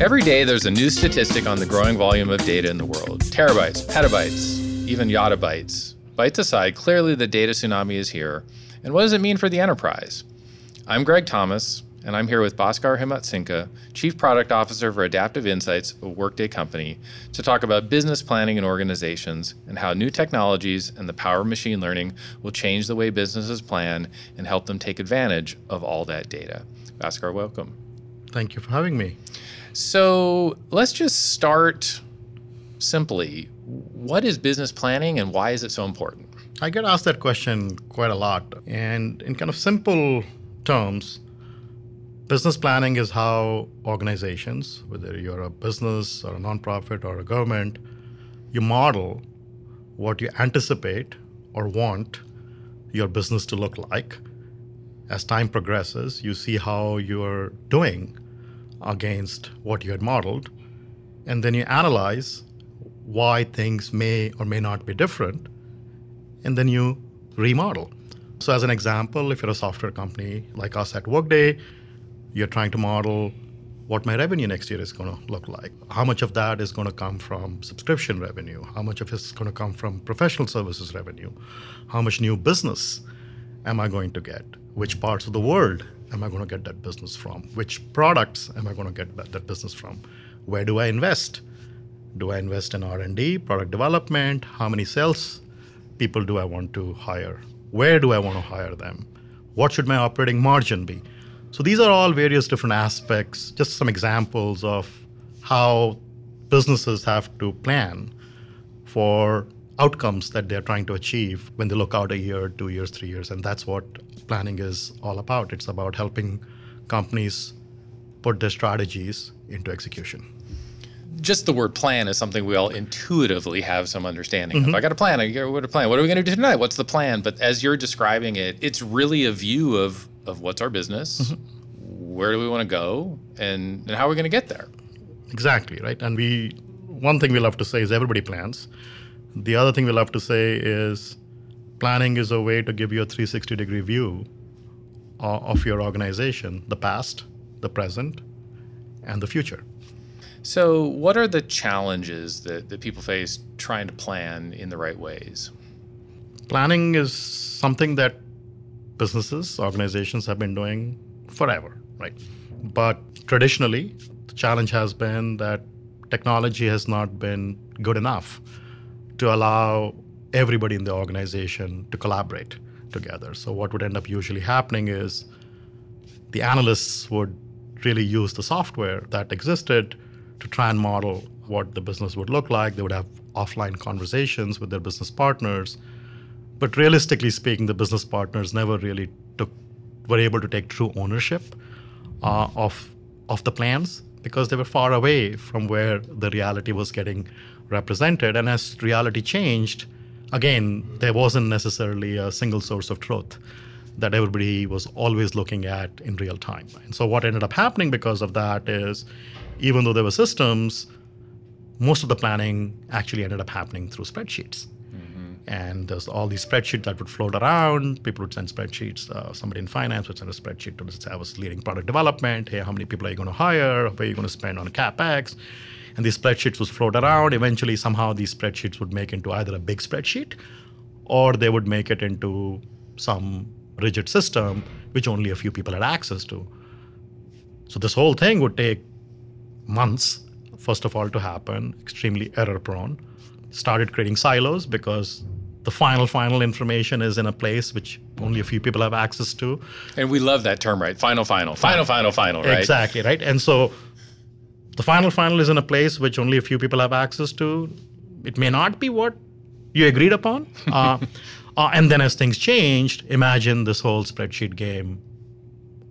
Every day, there's a new statistic on the growing volume of data in the world terabytes, petabytes, even yottabytes. Bytes aside, clearly the data tsunami is here. And what does it mean for the enterprise? I'm Greg Thomas, and I'm here with Bhaskar Himatsingka, Chief Product Officer for Adaptive Insights, a Workday company, to talk about business planning and organizations and how new technologies and the power of machine learning will change the way businesses plan and help them take advantage of all that data. Bhaskar, welcome. Thank you for having me. So let's just start simply. What is business planning and why is it so important? I get asked that question quite a lot. And in kind of simple terms, Business planning is how organizations, whether you're a business or a nonprofit or a government, you model what you anticipate or want your business to look like. As time progresses, you see how you're doing against what you had modeled, and then you analyze why things may or may not be different, and then you remodel. So, as an example, if you're a software company like us at Workday, you're trying to model what my revenue next year is going to look like. How much of that is going to come from subscription revenue? How much of it is going to come from professional services revenue? How much new business am I going to get? Which parts of the world am I going to get that business from? Which products am I going to get that, that business from? Where do I invest? Do I invest in R&D, product development? How many sales people do I want to hire? Where do I want to hire them? What should my operating margin be? So these are all various different aspects, just some examples of how businesses have to plan for outcomes that they're trying to achieve when they look out a year, two years, three years. And that's what planning is all about. It's about helping companies put their strategies into execution. Just the word plan is something we all intuitively have some understanding mm-hmm. of. I got a plan. I got a plan. What are we going to do tonight? What's the plan? But as you're describing it, it's really a view of of what's our business, mm-hmm. where do we want to go, and, and how are we going to get there. Exactly, right? And we, one thing we love to say is everybody plans. The other thing we love to say is planning is a way to give you a 360 degree view of your organization, the past, the present, and the future. So, what are the challenges that, that people face trying to plan in the right ways? Planning is something that businesses, organizations have been doing forever, right? But traditionally, the challenge has been that technology has not been good enough to allow everybody in the organization to collaborate together. So, what would end up usually happening is the analysts would really use the software that existed to try and model what the business would look like. They would have offline conversations with their business partners but realistically speaking, the business partners never really took were able to take true ownership uh, of of the plans because they were far away from where the reality was getting represented. And as reality changed, again, there wasn't necessarily a single source of truth that everybody was always looking at in real time. And so what ended up happening because of that is even though there were systems, most of the planning actually ended up happening through spreadsheets and there's all these spreadsheets that would float around. People would send spreadsheets. Uh, somebody in finance would send a spreadsheet to say, I was leading product development. Hey, how many people are you going to hire? Where are you going to spend on capex? And these spreadsheets would float around. Eventually, somehow these spreadsheets would make into either a big spreadsheet, or they would make it into some rigid system which only a few people had access to. So this whole thing would take months, first of all, to happen. Extremely error prone. Started creating silos because the final final information is in a place which only a few people have access to. And we love that term right? Final final final final final right? Exactly right? And so the final final is in a place which only a few people have access to. It may not be what you agreed upon uh, uh, and then as things changed imagine this whole spreadsheet game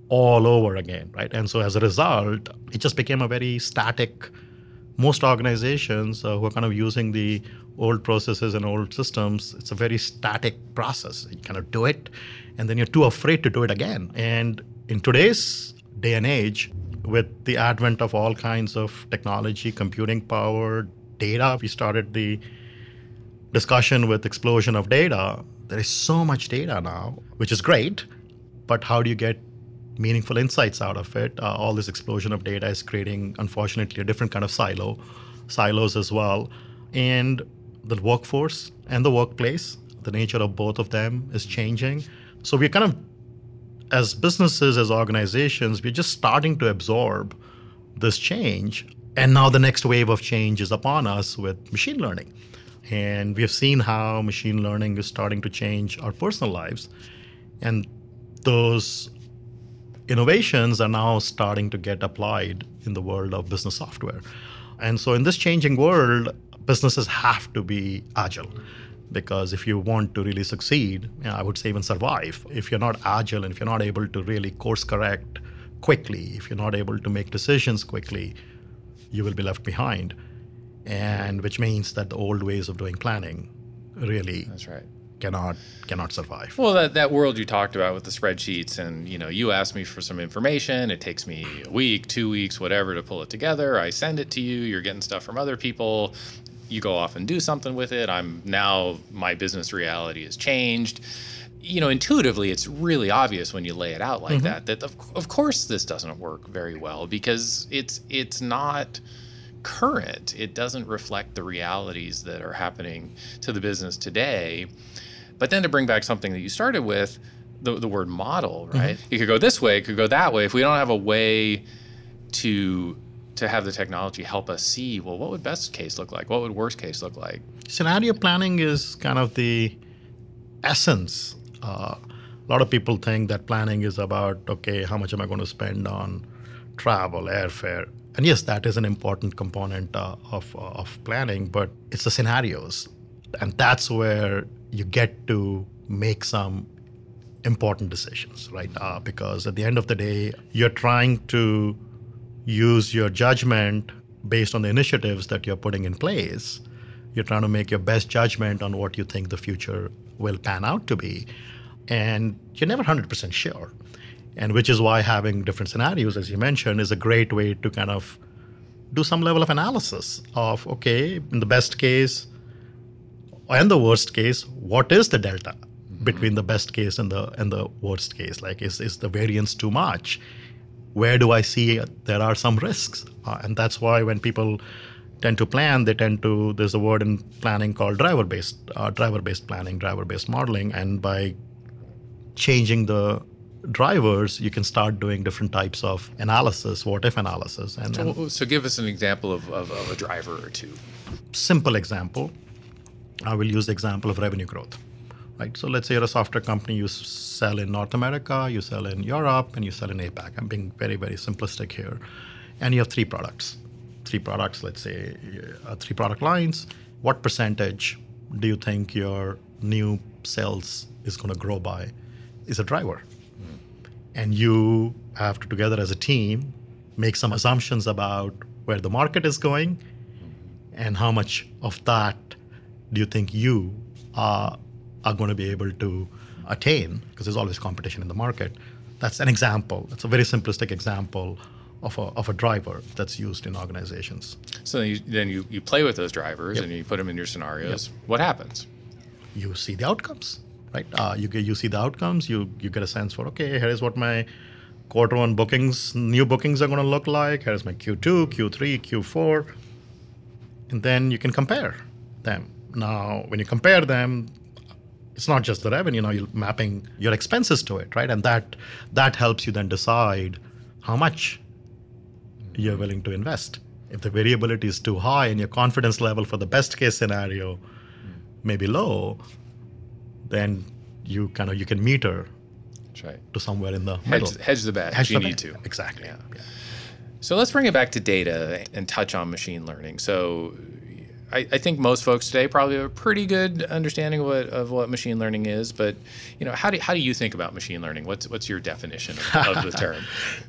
all over again right? And so as a result it just became a very static most organizations uh, who are kind of using the old processes and old systems, it's a very static process. You kind of do it, and then you're too afraid to do it again. And in today's day and age, with the advent of all kinds of technology, computing power, data, we started the discussion with explosion of data. there is so much data now, which is great, but how do you get meaningful insights out of it? Uh, all this explosion of data is creating, unfortunately, a different kind of silo, silos as well. And the workforce and the workplace, the nature of both of them is changing. So we're kind of, as businesses, as organizations, we're just starting to absorb this change. And now the next wave of change is upon us with machine learning. And we have seen how machine learning is starting to change our personal lives. And those innovations are now starting to get applied in the world of business software. And so, in this changing world, businesses have to be agile because if you want to really succeed, you know, I would say even survive, if you're not agile and if you're not able to really course correct quickly, if you're not able to make decisions quickly, you will be left behind. And which means that the old ways of doing planning really That's right. Cannot cannot survive. Well, that, that world you talked about with the spreadsheets, and you know, you ask me for some information. It takes me a week, two weeks, whatever, to pull it together. I send it to you. You're getting stuff from other people. You go off and do something with it. I'm now my business reality has changed. You know, intuitively, it's really obvious when you lay it out like mm-hmm. that that of, of course this doesn't work very well because it's it's not current. It doesn't reflect the realities that are happening to the business today. But then to bring back something that you started with, the, the word model, right? It could go this way, it could go that way. If we don't have a way to to have the technology help us see, well, what would best case look like? What would worst case look like? Scenario planning is kind of the essence. Uh, a lot of people think that planning is about okay, how much am I going to spend on travel, airfare, and yes, that is an important component uh, of uh, of planning. But it's the scenarios, and that's where you get to make some important decisions, right? Uh, because at the end of the day, you're trying to use your judgment based on the initiatives that you're putting in place. You're trying to make your best judgment on what you think the future will pan out to be. And you're never 100% sure. And which is why having different scenarios, as you mentioned, is a great way to kind of do some level of analysis of, okay, in the best case and the worst case, what is the delta between the best case and the and the worst case? Like, is, is the variance too much? where do I see there are some risks? Uh, and that's why when people tend to plan, they tend to, there's a word in planning called driver based, uh, driver based planning, driver based modeling. And by changing the drivers, you can start doing different types of analysis, what if analysis. And, and So, so give us an example of, of, of a driver or two. simple example, I will use the example of revenue growth. Right. So let's say you're a software company, you sell in North America, you sell in Europe, and you sell in APAC. I'm being very, very simplistic here. And you have three products. Three products, let's say uh, three product lines. What percentage do you think your new sales is going to grow by? Is a driver. And you have to, together as a team, make some assumptions about where the market is going and how much of that do you think you uh, are going to be able to attain because there's always competition in the market. That's an example. That's a very simplistic example of a, of a driver that's used in organizations. So then you, then you, you play with those drivers and you put them in your scenarios. What happens? you see the outcomes right. Uh, you, get, you see the outcomes you, you get a sense for okay here is what my quarter one bookings new bookings are going to look like. Here's my q2 q3 q4 and then you can compare them. Now when you compare them it's not just the revenue. Now you're mapping your expenses to it right? And that that helps you then decide how much you're willing to invest. If the variability is too high and your confidence level for the best case scenario may be low then you kind of you can meter right. to somewhere in the middle Hedge, hedge the bet Hedge if you the need bet. to. exactly Yeah. Yeah. So let's bring it back to data and touch on machine learning. So I, I think most folks today probably have a pretty good understanding of what, of what machine learning is, but you know, how do, how do you think about machine learning? What's what's your definition of, of the term?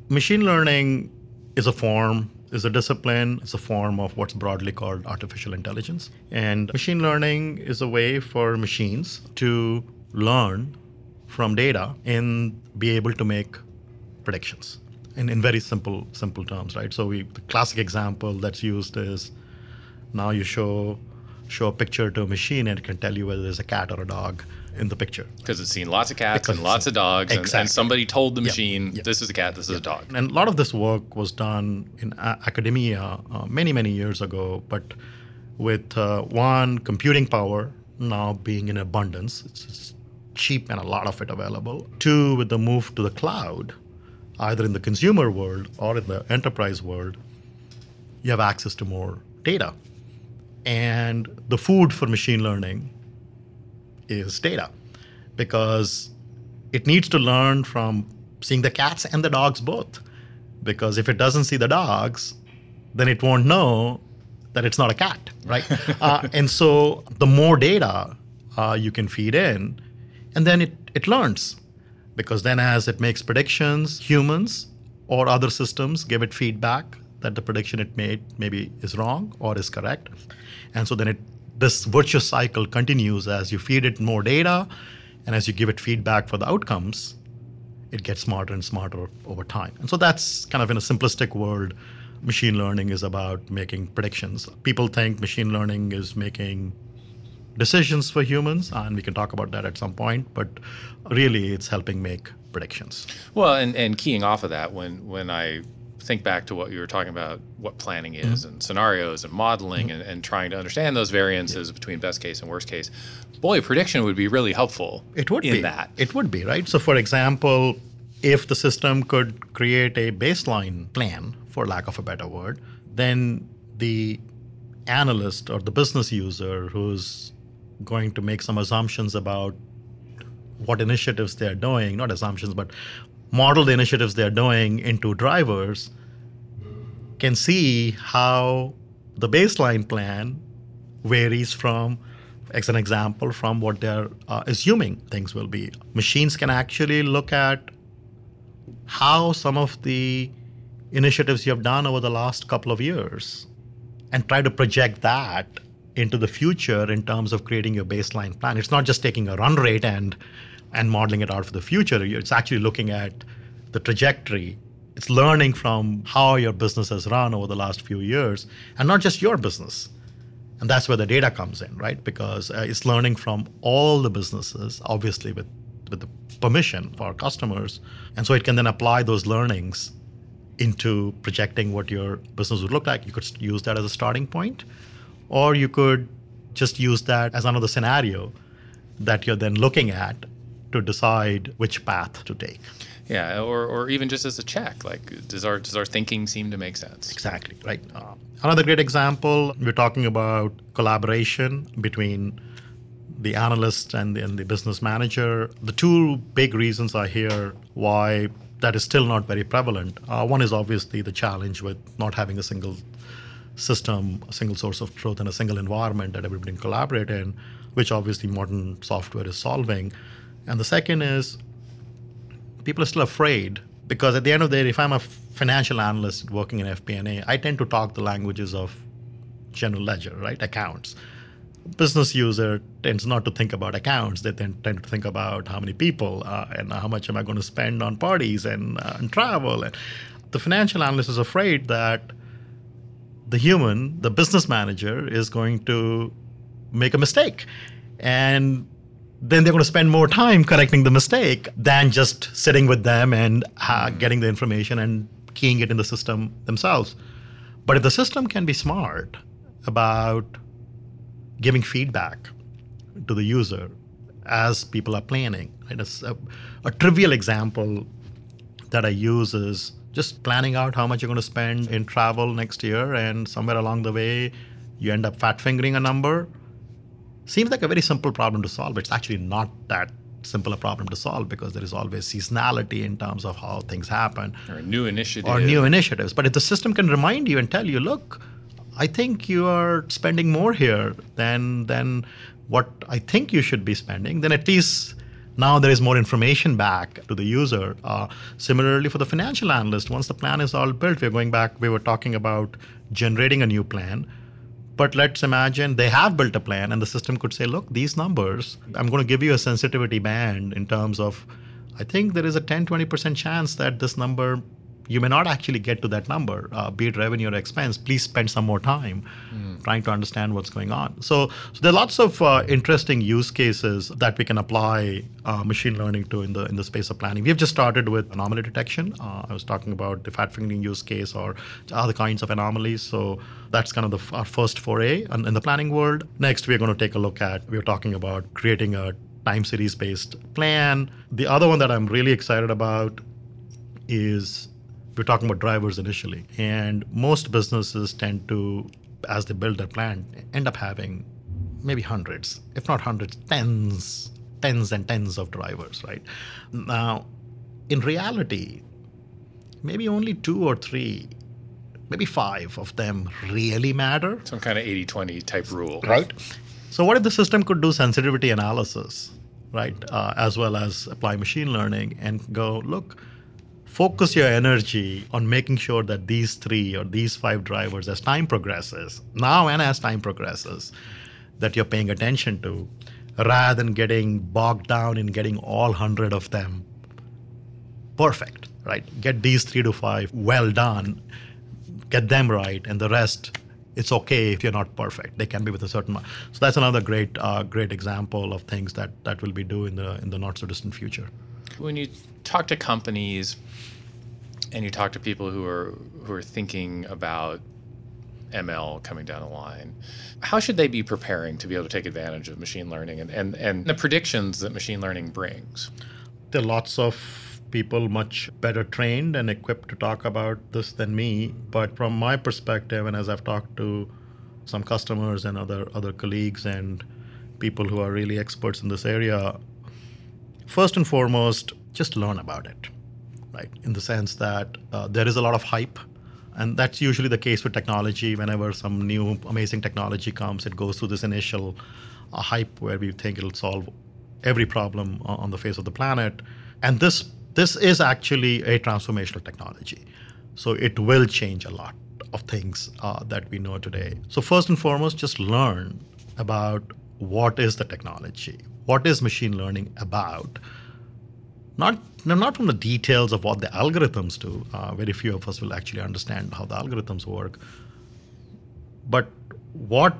machine learning is a form is a discipline it's a form of what's broadly called artificial intelligence. And machine learning is a way for machines to learn from data and be able to make predictions in, in very simple simple terms right? So we the classic example that's used is now you show show a picture to a machine and it can tell you whether there's a cat or a dog in the picture. Because it's seen lots of cats Because and lots of dogs, and- Exactly. and, somebody told the machine, Yep. this is a cat, this is a dog. And a lot of this work was done in a- academia uh, many, many years ago, but with uh, one, computing power now being in abundance, it's, it's cheap and a lot of it available. Two, with the move to the cloud, either in the consumer world or in the enterprise world, you have access to more data. And the food for machine learning is data because it needs to learn from seeing the cats and the dogs both. Because if it doesn't see the dogs, then it won't know that it's not a cat, right? uh, and so the more data uh, you can feed in, and then it, it learns. Because then, as it makes predictions, humans or other systems give it feedback that the prediction it made maybe is wrong or is correct. And so then it this virtuous cycle continues as you feed it more data and as you give it feedback for the outcomes, it gets smarter and smarter over time. And so that's kind of in a simplistic world, machine learning is about making predictions. People think machine learning is making decisions for humans, and we can talk about that at some point, but really it's helping make predictions. Well, and, and keying off of that, when when I think back to what you were talking about, what planning is, Mm-hmm. and scenarios, and modeling, and, and trying to understand those variances between best case and worst case, boy, a prediction would be really helpful. It would in be that. It would be right. So, for example, if the system could create a baseline plan, for lack of a better word, then the analyst or the business user who's going to make some assumptions about what initiatives they're doing, not assumptions, but model the initiatives they're doing into drivers, can see how the baseline plan varies from, as an example, from what they're uh, assuming things will be. Machines can actually look at how some of the initiatives you have done over the last couple of years and try to project that into the future in terms of creating your baseline plan. It's not just taking a run rate and and modeling it out for the future. It's actually looking at the trajectory. It's learning from how your business has run over the last few years, and not just your business. And that's where the data comes in, right? Because uh, it's learning from all the businesses, obviously with with the permission of our customers, and so it can then apply those learnings into projecting what your business would look like. You could use that as a starting point, or you could just use that as another scenario that you're then looking at to decide which path to take. Yeah, or, or even just as a check, like does our does our thinking seem to make sense? Exactly, right. Uh, another great example, we're talking about collaboration between the analyst and the, and the business manager. The two big reasons I hear why that is still not very prevalent. Uh, one is obviously the challenge with not having a single system, a single source of truth, and a single environment that everybody can collaborate in, which obviously modern software is solving. And the second is people are still afraid because at the end of the day, if I'm a financial analyst working in FP&A, I tend to talk the languages of general ledger, right? Accounts. Business user tends not to think about accounts. They tend, tend to think about how many people uh, and how much am I going to spend on parties and, uh, and travel. And the financial analyst is afraid that the human, the business manager, is going to make a mistake. And then they're going to spend more time correcting the mistake than just sitting with them and uh, getting the information and keying it in the system themselves. But if the system can be smart about giving feedback to the user as people are planning, right? A, a trivial example that I use is just planning out how much you're going to spend in travel next year, and somewhere along the way, you end up fat fingering a number. Seems like a very simple problem to solve. It's actually not that simple a problem to solve because there is always seasonality in terms of how things happen Or new initiative. or new initiatives. But if the system can remind you and tell you, look, I think you are spending more here than than what I think you should be spending, then at least now there is more information back to the user. Uh, similarly, for the financial analyst, once the plan is all built, we're going back. We were talking about generating a new plan. But let's imagine they have built a plan, and the system could say, look, these numbers, I'm going to give you a sensitivity band in terms of, I think there is a 10, 20% chance that this number you may not actually get to that number, uh, be it revenue or expense. Please spend some more time mm. trying to understand what's going on. So, so there are lots of uh, interesting use cases that we can apply uh, machine learning to in the in the space of planning. We've just started with anomaly detection. Uh, I was talking about the fat fingering use case or other kinds of anomalies. So that's kind of the, our first foray in, in the planning world. Next, we're going to take a look at. We're talking about creating a time series based plan. The other one that I'm really excited about is we're talking about drivers initially. And most businesses tend to, as they build their plant, end up having maybe hundreds, if not hundreds, tens, tens and tens of drivers, right? Now, in reality, maybe only two or three, maybe five of them really matter. Some kind of 80 20 type rule. Right. So, what if the system could do sensitivity analysis, right, uh, as well as apply machine learning and go, look, focus your energy on making sure that these three or these five drivers, as time progresses, now and as time progresses, that you're paying attention to, rather than getting bogged down in getting all 100 of them perfect, right? Get these three to five well done, get them right, and the rest it's okay if you're not perfect. They can be with a certain. So that's another great, uh, great example of things that that will be do in the in the not so distant future. When you talk to companies, and you talk to people who are who are thinking about ML coming down the line, how should they be preparing to be able to take advantage of machine learning and, and, and the predictions that machine learning brings? There are lots of people much better trained and equipped to talk about this than me. But from my perspective, and as I've talked to some customers and other other colleagues and people who are really experts in this area, first and foremost, just learn about it, right? In the sense that uh, there is a lot of hype. And that's usually the case with technology. Whenever some new amazing technology comes, it goes through this initial uh, hype where we think it'll solve every problem on the face of the planet. And this this is actually a transformational technology. So it will change a lot of things uh, that we know today. So, first and foremost, just learn about what is the technology, what is machine learning about. Not, not from the details of what the algorithms do. Uh, very few of us will actually understand how the algorithms work. But what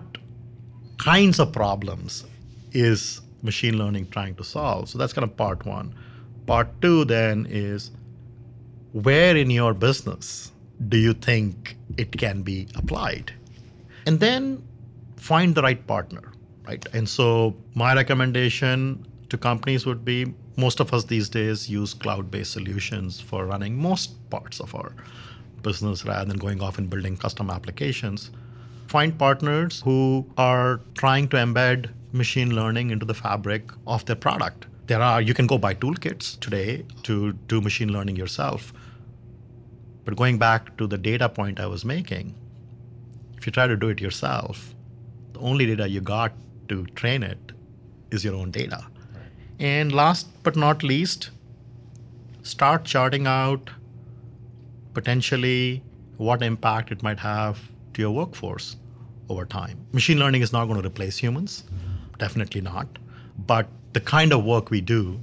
kinds of problems is machine learning trying to solve? So that's kind of part one. Part two then is where in your business do you think it can be applied? And then find the right partner, right? And so my recommendation to companies would be most of us these days use cloud based solutions for running most parts of our business rather than going off and building custom applications. Find partners who are trying to embed machine learning into the fabric of their product there are you can go buy toolkits today to do machine learning yourself but going back to the data point i was making if you try to do it yourself the only data you got to train it is your own data. And last but not least start charting out potentially what impact it might have to your workforce over time. Machine learning is not going to replace humans definitely not. But the kind of work we do,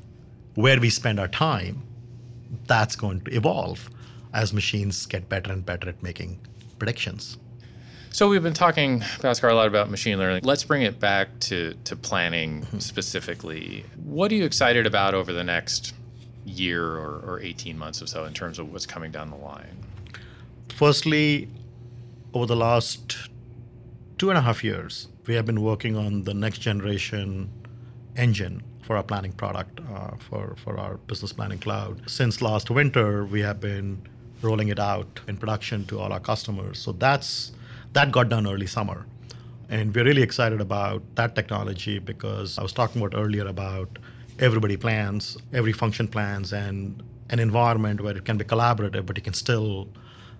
where we spend our time, that's going to evolve as machines get better and better at making predictions. So we've been talking, Bhaskar, a lot about machine learning. Let's bring it back to, to planning mm-hmm. specifically. What are you excited about over the next year or, or 18 months or so in terms of what's coming down the line? Firstly, over the last two and a half years, we have been working on the next generation engine for our planning product uh, for, for our business planning cloud. Since last winter, we have been rolling it out in production to all our customers. So that's that got done early summer. And we're really excited about that technology because I was talking about earlier about everybody plans, every function plans, and an environment where it can be collaborative, but you can still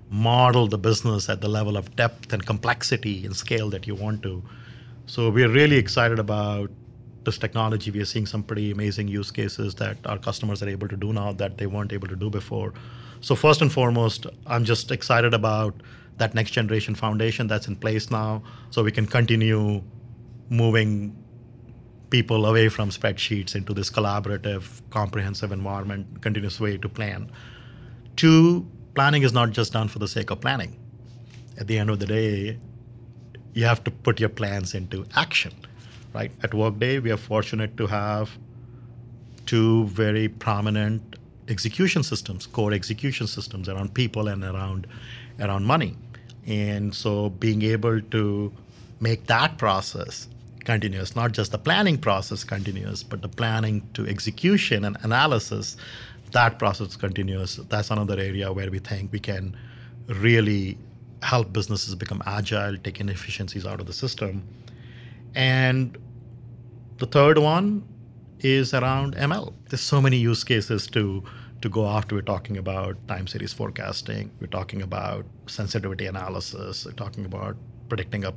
model the business at the level of depth and complexity and scale that you want to. So we're really excited about this technology, we are seeing some pretty amazing use cases that our customers are able to do now that they weren't able to do before. So first and foremost, I'm just excited about that next generation foundation that's in place now, so we can continue moving people away from spreadsheets into this collaborative, comprehensive environment, continuous way to plan. Two, planning is not just done for the sake of planning. At the end of the day, you have to put your plans into action, right? At Workday, we are fortunate to have two very prominent execution systems, core execution systems around people and around around money. And so being able to make that process continuous, not just the planning process continuous, but the planning to execution and analysis, that process continuous. That's another area where we think we can really help businesses become agile, take inefficiencies out of the system. And the third one is around ML. There's so many use cases to to go after. We're talking about time series forecasting. We're talking about sensitivity analysis. We're talking about predicting a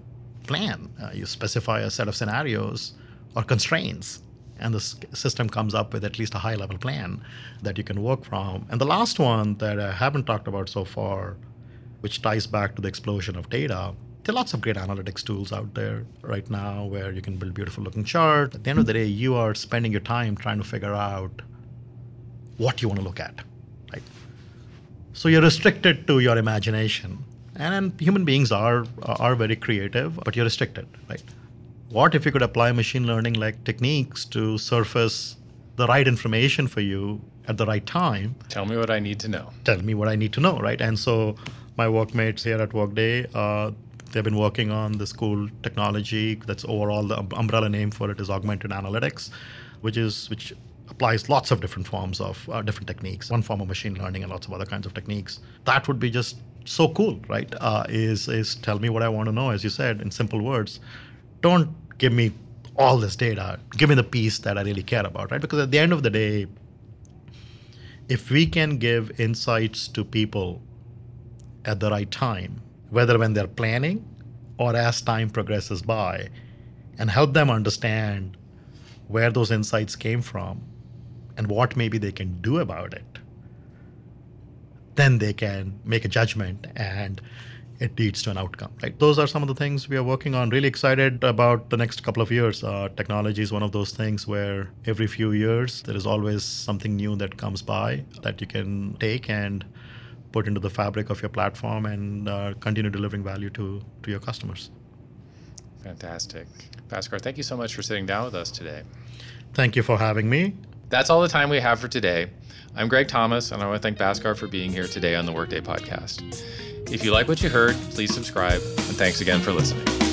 plan. Uh, you specify a set of scenarios or constraints, and the system comes up with at least a high level plan that you can work from. And the last one that I haven't talked about so far, which ties back to the explosion of data, there are lots of great analytics tools out there right now where you can build beautiful looking charts. At the end of the day, you are spending your time trying to figure out what you want to look at, right? So you're restricted to your imagination. And human beings are are very creative, but you're restricted, right? What if you could apply machine learning like techniques to surface the right information for you at the right time? Tell me what I need to know. Tell me what I need to know, right? And so my workmates here at Workday, uh, they've been working on this cool technology that's overall the umbrella name for it is augmented analytics, which is which applies lots of different forms of uh, different techniques, one form of machine learning and lots of other kinds of techniques. That would be just so cool, right? Uh, is is tell me what I want to know, as you said in simple words. Don't give me all this data. Give me the piece that I really care about, right? Because at the end of the day, if we can give insights to people at the right time, whether when they're planning or as time progresses by, and help them understand where those insights came from and what maybe they can do about it, then they can make a judgment and it leads to an outcome. Right? Those are some of the things we are working on. Really excited about the next couple of years. Uh, technology is one of those things where every few years there is always something new that comes by that you can take and put into the fabric of your platform and uh, continue delivering value to to your customers. Fantastic, Bhaskar. Thank you so much for sitting down with us today. Thank you for having me. That's all the time we have for today. I'm Greg Thomas, and I want to thank Bhaskar for being here today on the Workday Podcast. If you like what you heard, please subscribe, and thanks again for listening.